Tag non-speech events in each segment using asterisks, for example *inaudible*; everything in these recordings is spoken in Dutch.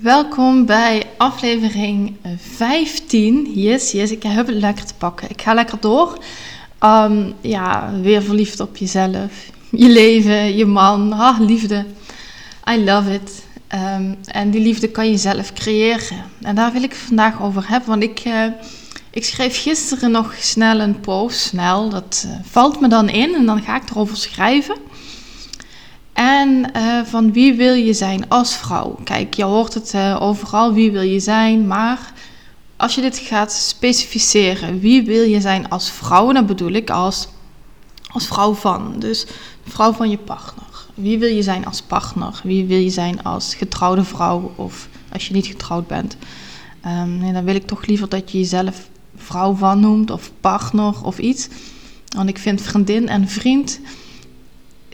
Welkom bij aflevering 15. Yes, yes, ik heb het lekker te pakken. Ik ga lekker door. Ehm, ja, weer verliefd op jezelf, je leven, je man. Ah, liefde. I love it. Ehm, en die liefde kan je zelf creëren. En daar wil ik het vandaag over hebben. Want ik, uh, ik schreef gisteren nog snel een post. Snel, dat uh, valt me dan in en dan ga ik erover schrijven. En uh, van wie wil je zijn als vrouw? Kijk, je hoort het uh, overal, wie wil je zijn, maar als je dit gaat specificeren, wie wil je zijn als vrouw? Dan bedoel ik als, als vrouw van, dus vrouw van je partner. Wie wil je zijn als partner? Wie wil je zijn als getrouwde vrouw of als je niet getrouwd bent? Um, en dan wil ik toch liever dat je jezelf vrouw van noemt of partner of iets. Want ik vind vriendin en vriend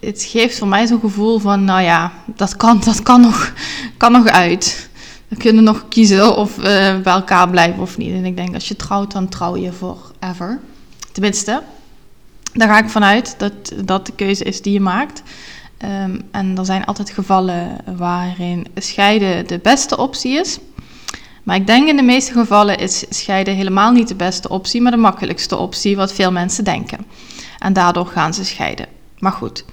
het geeft voor mij zo'n gevoel van, nou ja, dat kan, dat kan, nog, kan nog uit. We kunnen nog kiezen of we bij elkaar blijven of niet. En ik denk, als je trouwt, dan trouw je forever. Tenminste, daar ga ik vanuit dat dat de keuze is die je maakt. Um, en er zijn altijd gevallen waarin scheiden de beste optie is. Maar ik denk in de meeste gevallen is scheiden helemaal niet de beste optie, maar de makkelijkste optie, wat veel mensen denken. En daardoor gaan ze scheiden. Maar goed,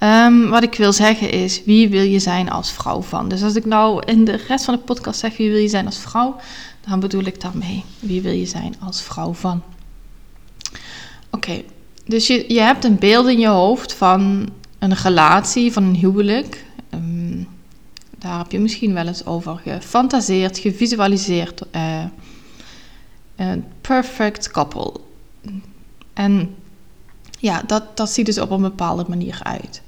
Um, wat ik wil zeggen is, wie wil je zijn als vrouw van? Dus als ik nou in de rest van de podcast zeg, wie wil je zijn als vrouw? Dan bedoel ik daarmee, wie wil je zijn als vrouw van? Oké, dus je, je hebt een beeld in je hoofd van een relatie, van een huwelijk. Um, daar heb je misschien wel eens over gefantaseerd, gevisualiseerd. Uh, een perfect couple. En ja, dat, dat ziet dus op een bepaalde manier uit.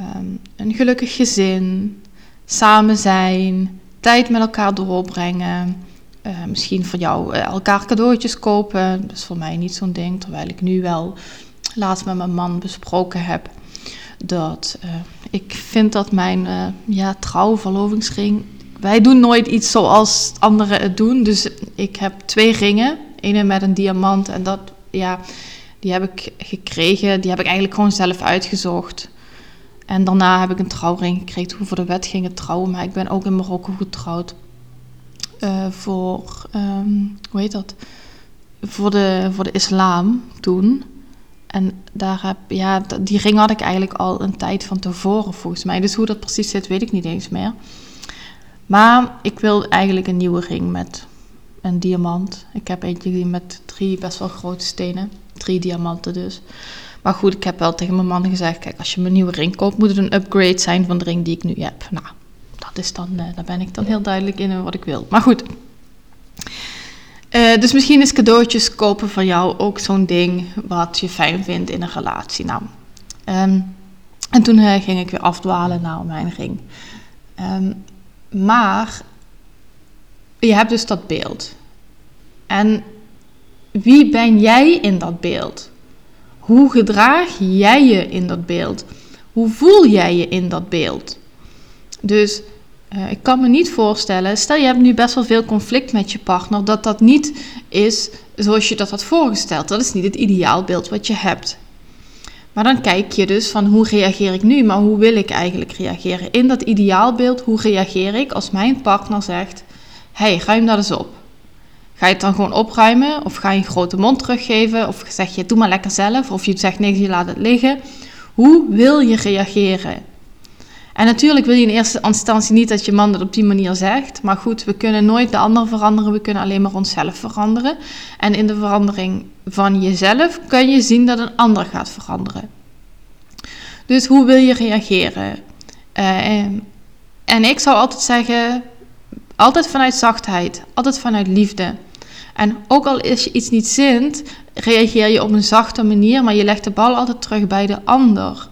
Um, een gelukkig gezin, samen zijn, tijd met elkaar doorbrengen. Uh, misschien voor jou uh, elkaar cadeautjes kopen. Dat is voor mij niet zo'n ding. Terwijl ik nu wel laatst met mijn man besproken heb dat uh, ik vind dat mijn ja, trouw, verlovingsring. Wij doen nooit iets zoals anderen het doen. Dus ik heb twee ringen. Ene met een diamant en dat, ja, die heb ik gekregen. Die heb ik eigenlijk gewoon zelf uitgezocht. En daarna heb ik een trouwring gekregen toen we voor de wet gingen trouwen. Maar ik ben ook in Marokko getrouwd. Uh, voor, um, hoe heet dat? Voor de, voor de islam toen. En daar heb, ja, die ring had ik eigenlijk al een tijd van tevoren volgens mij. Dus hoe dat precies zit, weet ik niet eens meer. Maar ik wil eigenlijk een nieuwe ring met een diamant. Ik heb eentje met drie best wel grote stenen. Drie diamanten dus. Maar goed, ik heb wel tegen mijn man gezegd: kijk, als je mijn nieuwe ring koopt, moet het een upgrade zijn van de ring die ik nu heb. Nou, dat is dan, uh, daar ben ik dan heel duidelijk in wat ik wil. Maar goed. Uh, dus misschien is cadeautjes kopen van jou ook zo'n ding wat je fijn vindt in een relatie. Nou, um, en toen uh, ging ik weer afdwalen naar mijn ring. Um, maar je hebt dus dat beeld. En wie ben jij in dat beeld? Hoe gedraag jij je in dat beeld? Hoe voel jij je in dat beeld? Dus uh, ik kan me niet voorstellen, stel je hebt nu best wel veel conflict met je partner, dat dat niet is zoals je dat had voorgesteld. Dat is niet het ideaalbeeld wat je hebt. Maar dan kijk je dus van hoe reageer ik nu, maar hoe wil ik eigenlijk reageren? In dat ideaalbeeld, hoe reageer ik als mijn partner zegt: hey, ruim dat eens op. Ga je het dan gewoon opruimen? Of ga je een grote mond teruggeven? Of zeg je, doe maar lekker zelf? Of je zegt, nee, je laat het liggen. Hoe wil je reageren? En natuurlijk wil je in eerste instantie niet dat je man dat op die manier zegt. Maar goed, we kunnen nooit de ander veranderen. We kunnen alleen maar onszelf veranderen. En in de verandering van jezelf kun je zien dat een ander gaat veranderen. Dus hoe wil je reageren? Uh, en ik zou altijd zeggen, altijd vanuit zachtheid, altijd vanuit liefde. En ook al is je iets niet zint, reageer je op een zachte manier, maar je legt de bal altijd terug bij de ander.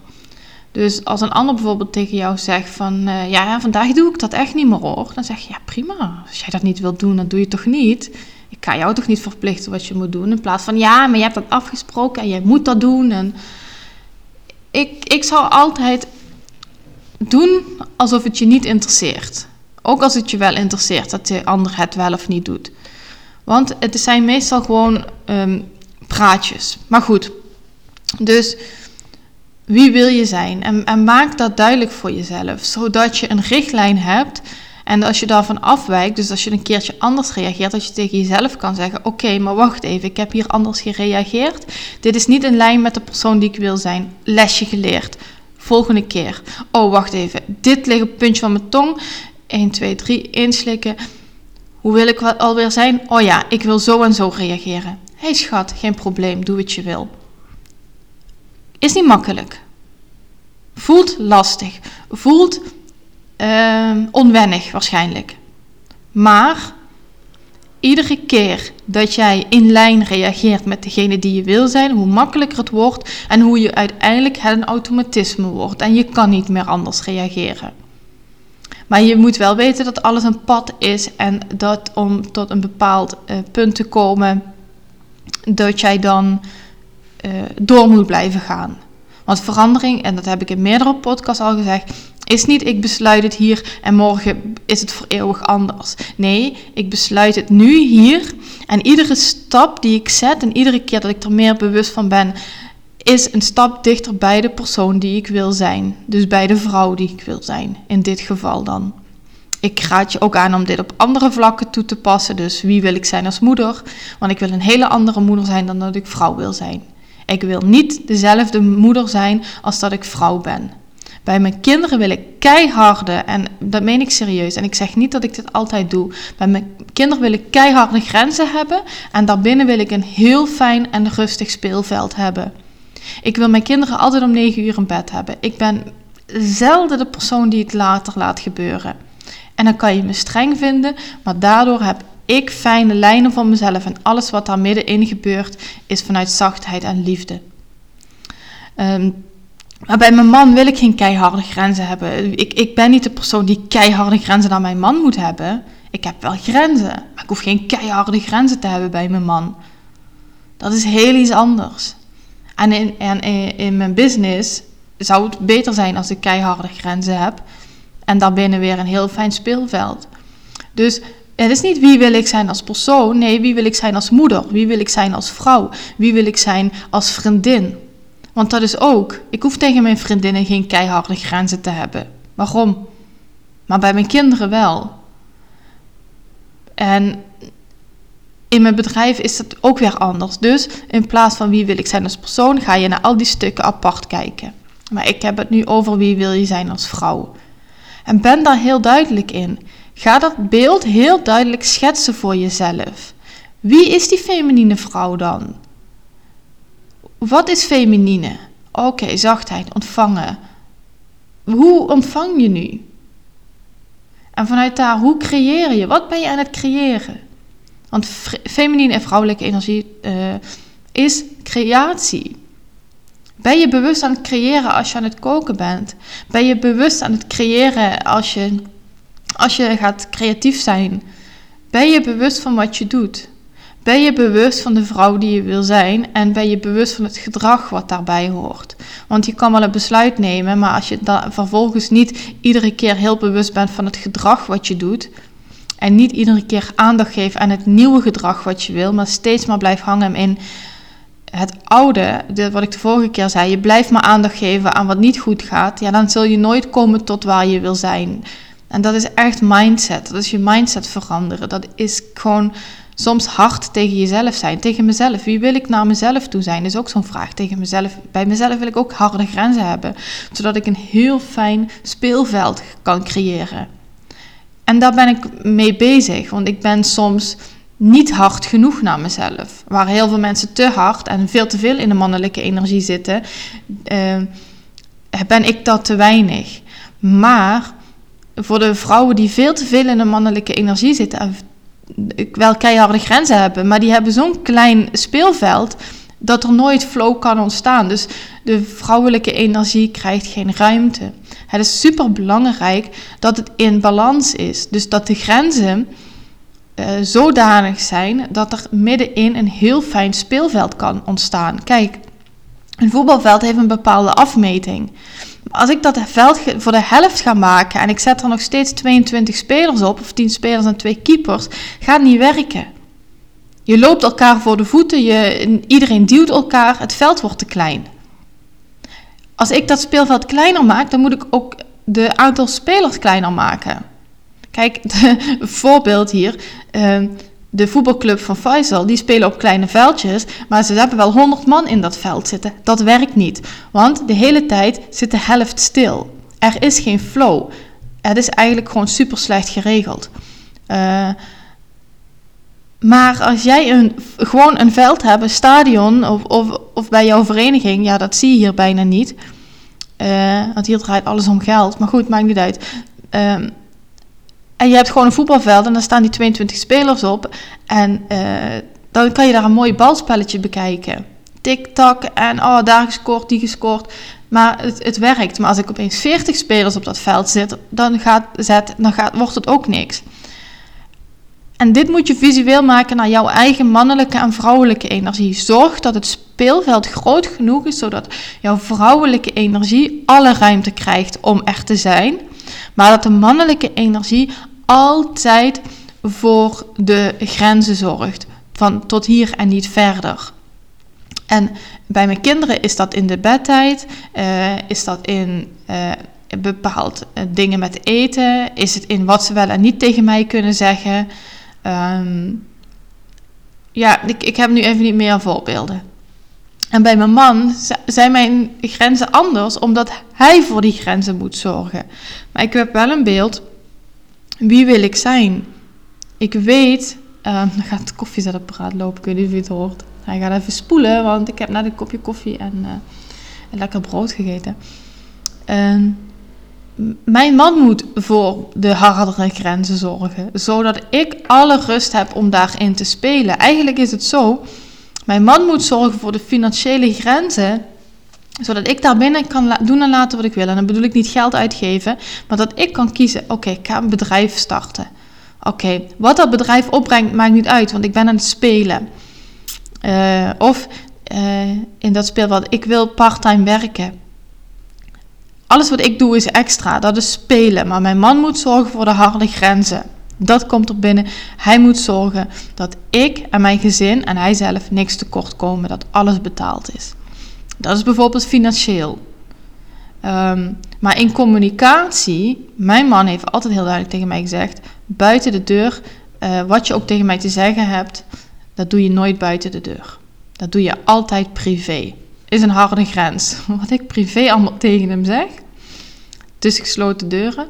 Dus als een ander bijvoorbeeld tegen jou zegt van, uh, ja, vandaag doe ik dat echt niet meer hoor. Dan zeg je, ja prima, als jij dat niet wilt doen, dan doe je het toch niet. Ik ga jou toch niet verplichten wat je moet doen. In plaats van, ja, maar je hebt dat afgesproken en jij moet dat doen. En ik, ik zou altijd doen alsof het je niet interesseert. Ook als het je wel interesseert dat de ander het wel of niet doet. Want het zijn meestal gewoon um, praatjes. Maar goed, dus wie wil je zijn? En, en, maak dat duidelijk voor jezelf, zodat je een richtlijn hebt En als je daarvan afwijkt, dus als je een keertje anders reageert, dat je tegen jezelf kan zeggen: Oké, maar wacht even, ik heb hier anders gereageerd. Dit is niet in lijn met de persoon die ik wil zijn. Lesje geleerd. Volgende keer. Oh, wacht even. Dit ligt op het puntje van mijn tong. 1, 2, 3, inslikken. Hoe wil ik alweer zijn? Oh ja, ik wil zo en zo reageren. Hé hey schat, geen probleem, doe wat je wil. Is niet makkelijk. Voelt lastig. Voelt uh, onwennig waarschijnlijk. Maar iedere keer dat jij in lijn reageert met degene die je wil zijn, hoe makkelijker het wordt en hoe je uiteindelijk het een automatisme wordt. En je kan niet meer anders reageren. Maar je moet wel weten dat alles een pad is en dat om tot een bepaald uh, punt te komen, dat jij dan uh, door moet blijven gaan. Want verandering, en dat heb ik in meerdere podcasts al gezegd, is niet ik besluit het hier en morgen is het voor eeuwig anders. Nee, ik besluit het nu hier en iedere stap die ik zet en iedere keer dat ik er meer bewust van ben, is een stap dichter bij de persoon die ik wil zijn. Dus bij de vrouw die ik wil zijn, in dit geval dan. Ik raad je ook aan om dit op andere vlakken toe te passen. Dus wie wil ik zijn als moeder? Want ik wil een hele andere moeder zijn dan dat ik vrouw wil zijn. Ik wil niet dezelfde moeder zijn als dat ik vrouw ben. Bij mijn kinderen wil ik keiharde, en dat meen ik serieus, en ik zeg niet dat ik dit altijd doe. Bij mijn kinderen wil ik keiharde grenzen hebben en daarbinnen wil ik een heel fijn en rustig speelveld hebben. Ik wil mijn kinderen altijd om 9 uur in bed hebben. Ik ben zelden de persoon die het later laat gebeuren. En dan kan je me streng vinden, maar daardoor heb ik fijne lijnen van mezelf en alles wat daar middenin gebeurt is vanuit zachtheid en liefde. Ehm, maar bij mijn man wil ik geen keiharde grenzen hebben. Ik, ik ben niet de persoon die keiharde grenzen naar mijn man moet hebben. Ik heb wel grenzen, maar ik hoef geen keiharde grenzen te hebben bij mijn man. Dat is heel iets anders. En in, mijn business zou het beter zijn als ik keiharde grenzen heb. En daarbinnen weer een heel fijn speelveld. Dus het is niet wie wil ik zijn als persoon. Nee, wie wil ik zijn als moeder? Wie wil ik zijn als vrouw? Wie wil ik zijn als vriendin? Want dat is ook. Ik hoef tegen mijn vriendinnen geen keiharde grenzen te hebben. Waarom? Maar bij mijn kinderen wel. En in mijn bedrijf is dat ook weer anders. Dus in plaats van wie wil ik zijn als persoon, ga je naar al die stukken apart kijken. Maar ik heb het nu over wie wil je zijn als vrouw. En ben daar heel duidelijk in. Ga dat beeld heel duidelijk schetsen voor jezelf. Wie is die feminine vrouw dan? Wat is feminine? Oké, zachtheid, ontvangen. Hoe ontvang je nu? En vanuit daar, hoe creëer je? Wat ben je aan het creëren? Want feminine en vrouwelijke energie uh, is creatie. Ben je bewust aan het creëren als je aan het koken bent? Ben je bewust aan het creëren als je, als je gaat creatief zijn? Ben je bewust van wat je doet? Ben je bewust van de vrouw die je wil zijn en ben je bewust van het gedrag wat daarbij hoort? Want je kan wel een besluit nemen, maar als je dan vervolgens niet iedere keer heel bewust bent van het gedrag wat je doet, en niet iedere keer aandacht geeft aan het nieuwe gedrag wat je wil, maar steeds maar blijft hangen in het oude, wat ik de vorige keer zei, je blijft maar aandacht geven aan wat niet goed gaat, ja, dan zul je nooit komen tot waar je wil zijn. En dat is echt mindset. Dat is je mindset veranderen. Dat is gewoon soms hard tegen jezelf zijn. Tegen mezelf. Wie wil ik naar mezelf toe zijn? Is ook zo'n vraag. Tegen mezelf. Bij mezelf wil ik ook harde grenzen hebben. Zodat ik een heel fijn speelveld kan creëren. En daar ben ik mee bezig. Want ik ben soms niet hard genoeg naar mezelf. Waar heel veel mensen te hard en veel te veel in de mannelijke energie zitten, uh, ben ik dat te weinig. Maar voor de vrouwen die veel te veel in de mannelijke energie zitten, ik wel keiharde grenzen hebben, maar die hebben zo'n klein speelveld dat er nooit flow kan ontstaan. Dus de vrouwelijke energie krijgt geen ruimte. Het is super belangrijk dat het in balans is. Dus dat de grenzen uh, zodanig zijn dat er middenin een heel fijn speelveld kan ontstaan. Kijk, een voetbalveld heeft een bepaalde afmeting. Als ik dat veld voor de helft ga maken en ik zet er nog steeds 22 spelers op, of 10 spelers en 2 keepers, gaat niet werken. Je loopt elkaar voor de voeten, je, iedereen duwt elkaar, het veld wordt te klein. Als ik dat speelveld kleiner maak, dan moet ik ook de aantal spelers kleiner maken. Kijk, *laughs* een voorbeeld hier. Ehm, de voetbalclub van Faisal, die spelen op kleine veldjes, maar ze hebben wel 100 man in dat veld zitten. Dat werkt niet, want de hele tijd zit de helft stil. Er is geen flow. Het is eigenlijk gewoon super slecht geregeld. Uh, maar als jij een, gewoon een veld hebt, een stadion of, of, of bij jouw vereniging, ja, dat zie je hier bijna niet. Uh, want hier draait alles om geld. Maar goed, maakt niet uit. Uh, en je hebt gewoon een voetbalveld en daar staan die 22 spelers op. En uh, dan kan je daar een mooi balspelletje bekijken. Tik-tak en oh, daar gescoord, die gescoord. Maar het, het werkt. Maar als ik opeens 40 spelers op dat veld zit, dan, gaat, zet, dan gaat, wordt het ook niks. En dit moet je visueel maken naar jouw eigen mannelijke en vrouwelijke energie. Zorg dat het speelveld groot genoeg is, zodat jouw vrouwelijke energie alle ruimte krijgt om er te zijn. Maar dat de mannelijke energie altijd voor de grenzen zorgt. Van tot hier en niet verder. En bij mijn kinderen is dat in de bedtijd, uh, is dat in uh, bepaald uh, dingen met eten, is het in wat ze wel en niet tegen mij kunnen zeggen. Um, ja, ik, ik heb nu even niet meer voorbeelden. En bij mijn man zijn mijn grenzen anders, omdat hij voor die grenzen moet zorgen. Maar ik heb wel een beeld. Wie wil ik zijn? Ik weet. Dan *laughs* gaat het koffiezetapparaat lopen, ik weet niet of je het hoort. Hij gaat even spoelen, want ik heb net een kopje koffie en uh, een lekker brood gegeten. En mijn man moet voor de hardere grenzen zorgen, zodat ik alle rust heb om daarin te spelen. Eigenlijk is het zo, mijn man moet zorgen voor de financiële grenzen, zodat ik daar binnen kan doen en laten wat ik wil. En dan bedoel ik niet geld uitgeven, maar dat ik kan kiezen, oké, ik ga een bedrijf starten. Oké, wat dat bedrijf opbrengt maakt niet uit, want ik ben aan het spelen. Uh, of uh, in dat speelveld, ik wil parttime werken alles wat ik doe is extra, dat is spelen. Maar mijn man moet zorgen voor de harde grenzen. Dat komt er binnen. Hij moet zorgen dat ik en mijn gezin en hij zelf niks tekort komen, dat alles betaald is. Dat is bijvoorbeeld financieel. Um, maar in communicatie, mijn man heeft altijd heel duidelijk tegen mij gezegd: buiten de deur, uh, wat je ook tegen mij te zeggen hebt, dat doe je nooit buiten de deur. Dat doe je altijd privé is een harde grens. *laughs* Wat ik privé allemaal tegen hem zeg, tussen gesloten deuren,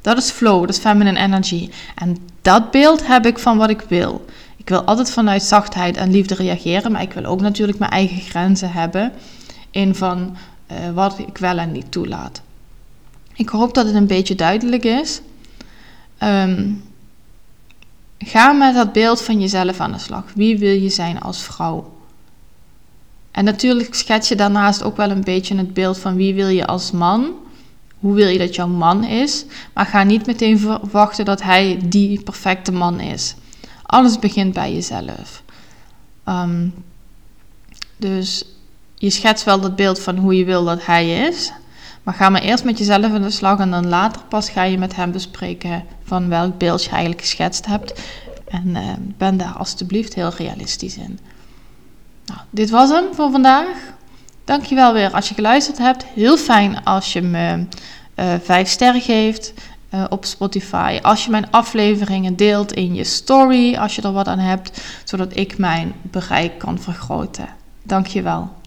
dat is flow, dat is feminine energy. En dat beeld heb ik van wat ik wil. Ik wil altijd vanuit zachtheid en liefde reageren, maar ik wil ook natuurlijk mijn eigen grenzen hebben in van uh, wat ik wel en niet toelaat. Ik hoop dat het een beetje duidelijk is. Um, ga met dat beeld van jezelf aan de slag. Wie wil je zijn als vrouw? En natuurlijk schets je daarnaast ook wel een beetje het beeld van wie wil je als man. Hoe wil je dat jouw man is? Maar ga niet meteen verwachten dat hij die perfecte man is. Alles begint bij jezelf. Um, dus je schetst wel dat beeld van hoe je wil dat hij is. Maar ga maar eerst met jezelf aan de slag en dan later pas ga je met hem bespreken van welk beeld je eigenlijk geschetst hebt. En uh, ben daar alstublieft heel realistisch in. Nou, dit was hem voor vandaag. Dankjewel weer als je geluisterd hebt. Heel fijn als je me uh, vijf sterren geeft uh, op Spotify. Als je mijn afleveringen deelt in je story, als je er wat aan hebt, zodat ik mijn bereik kan vergroten. Dankjewel.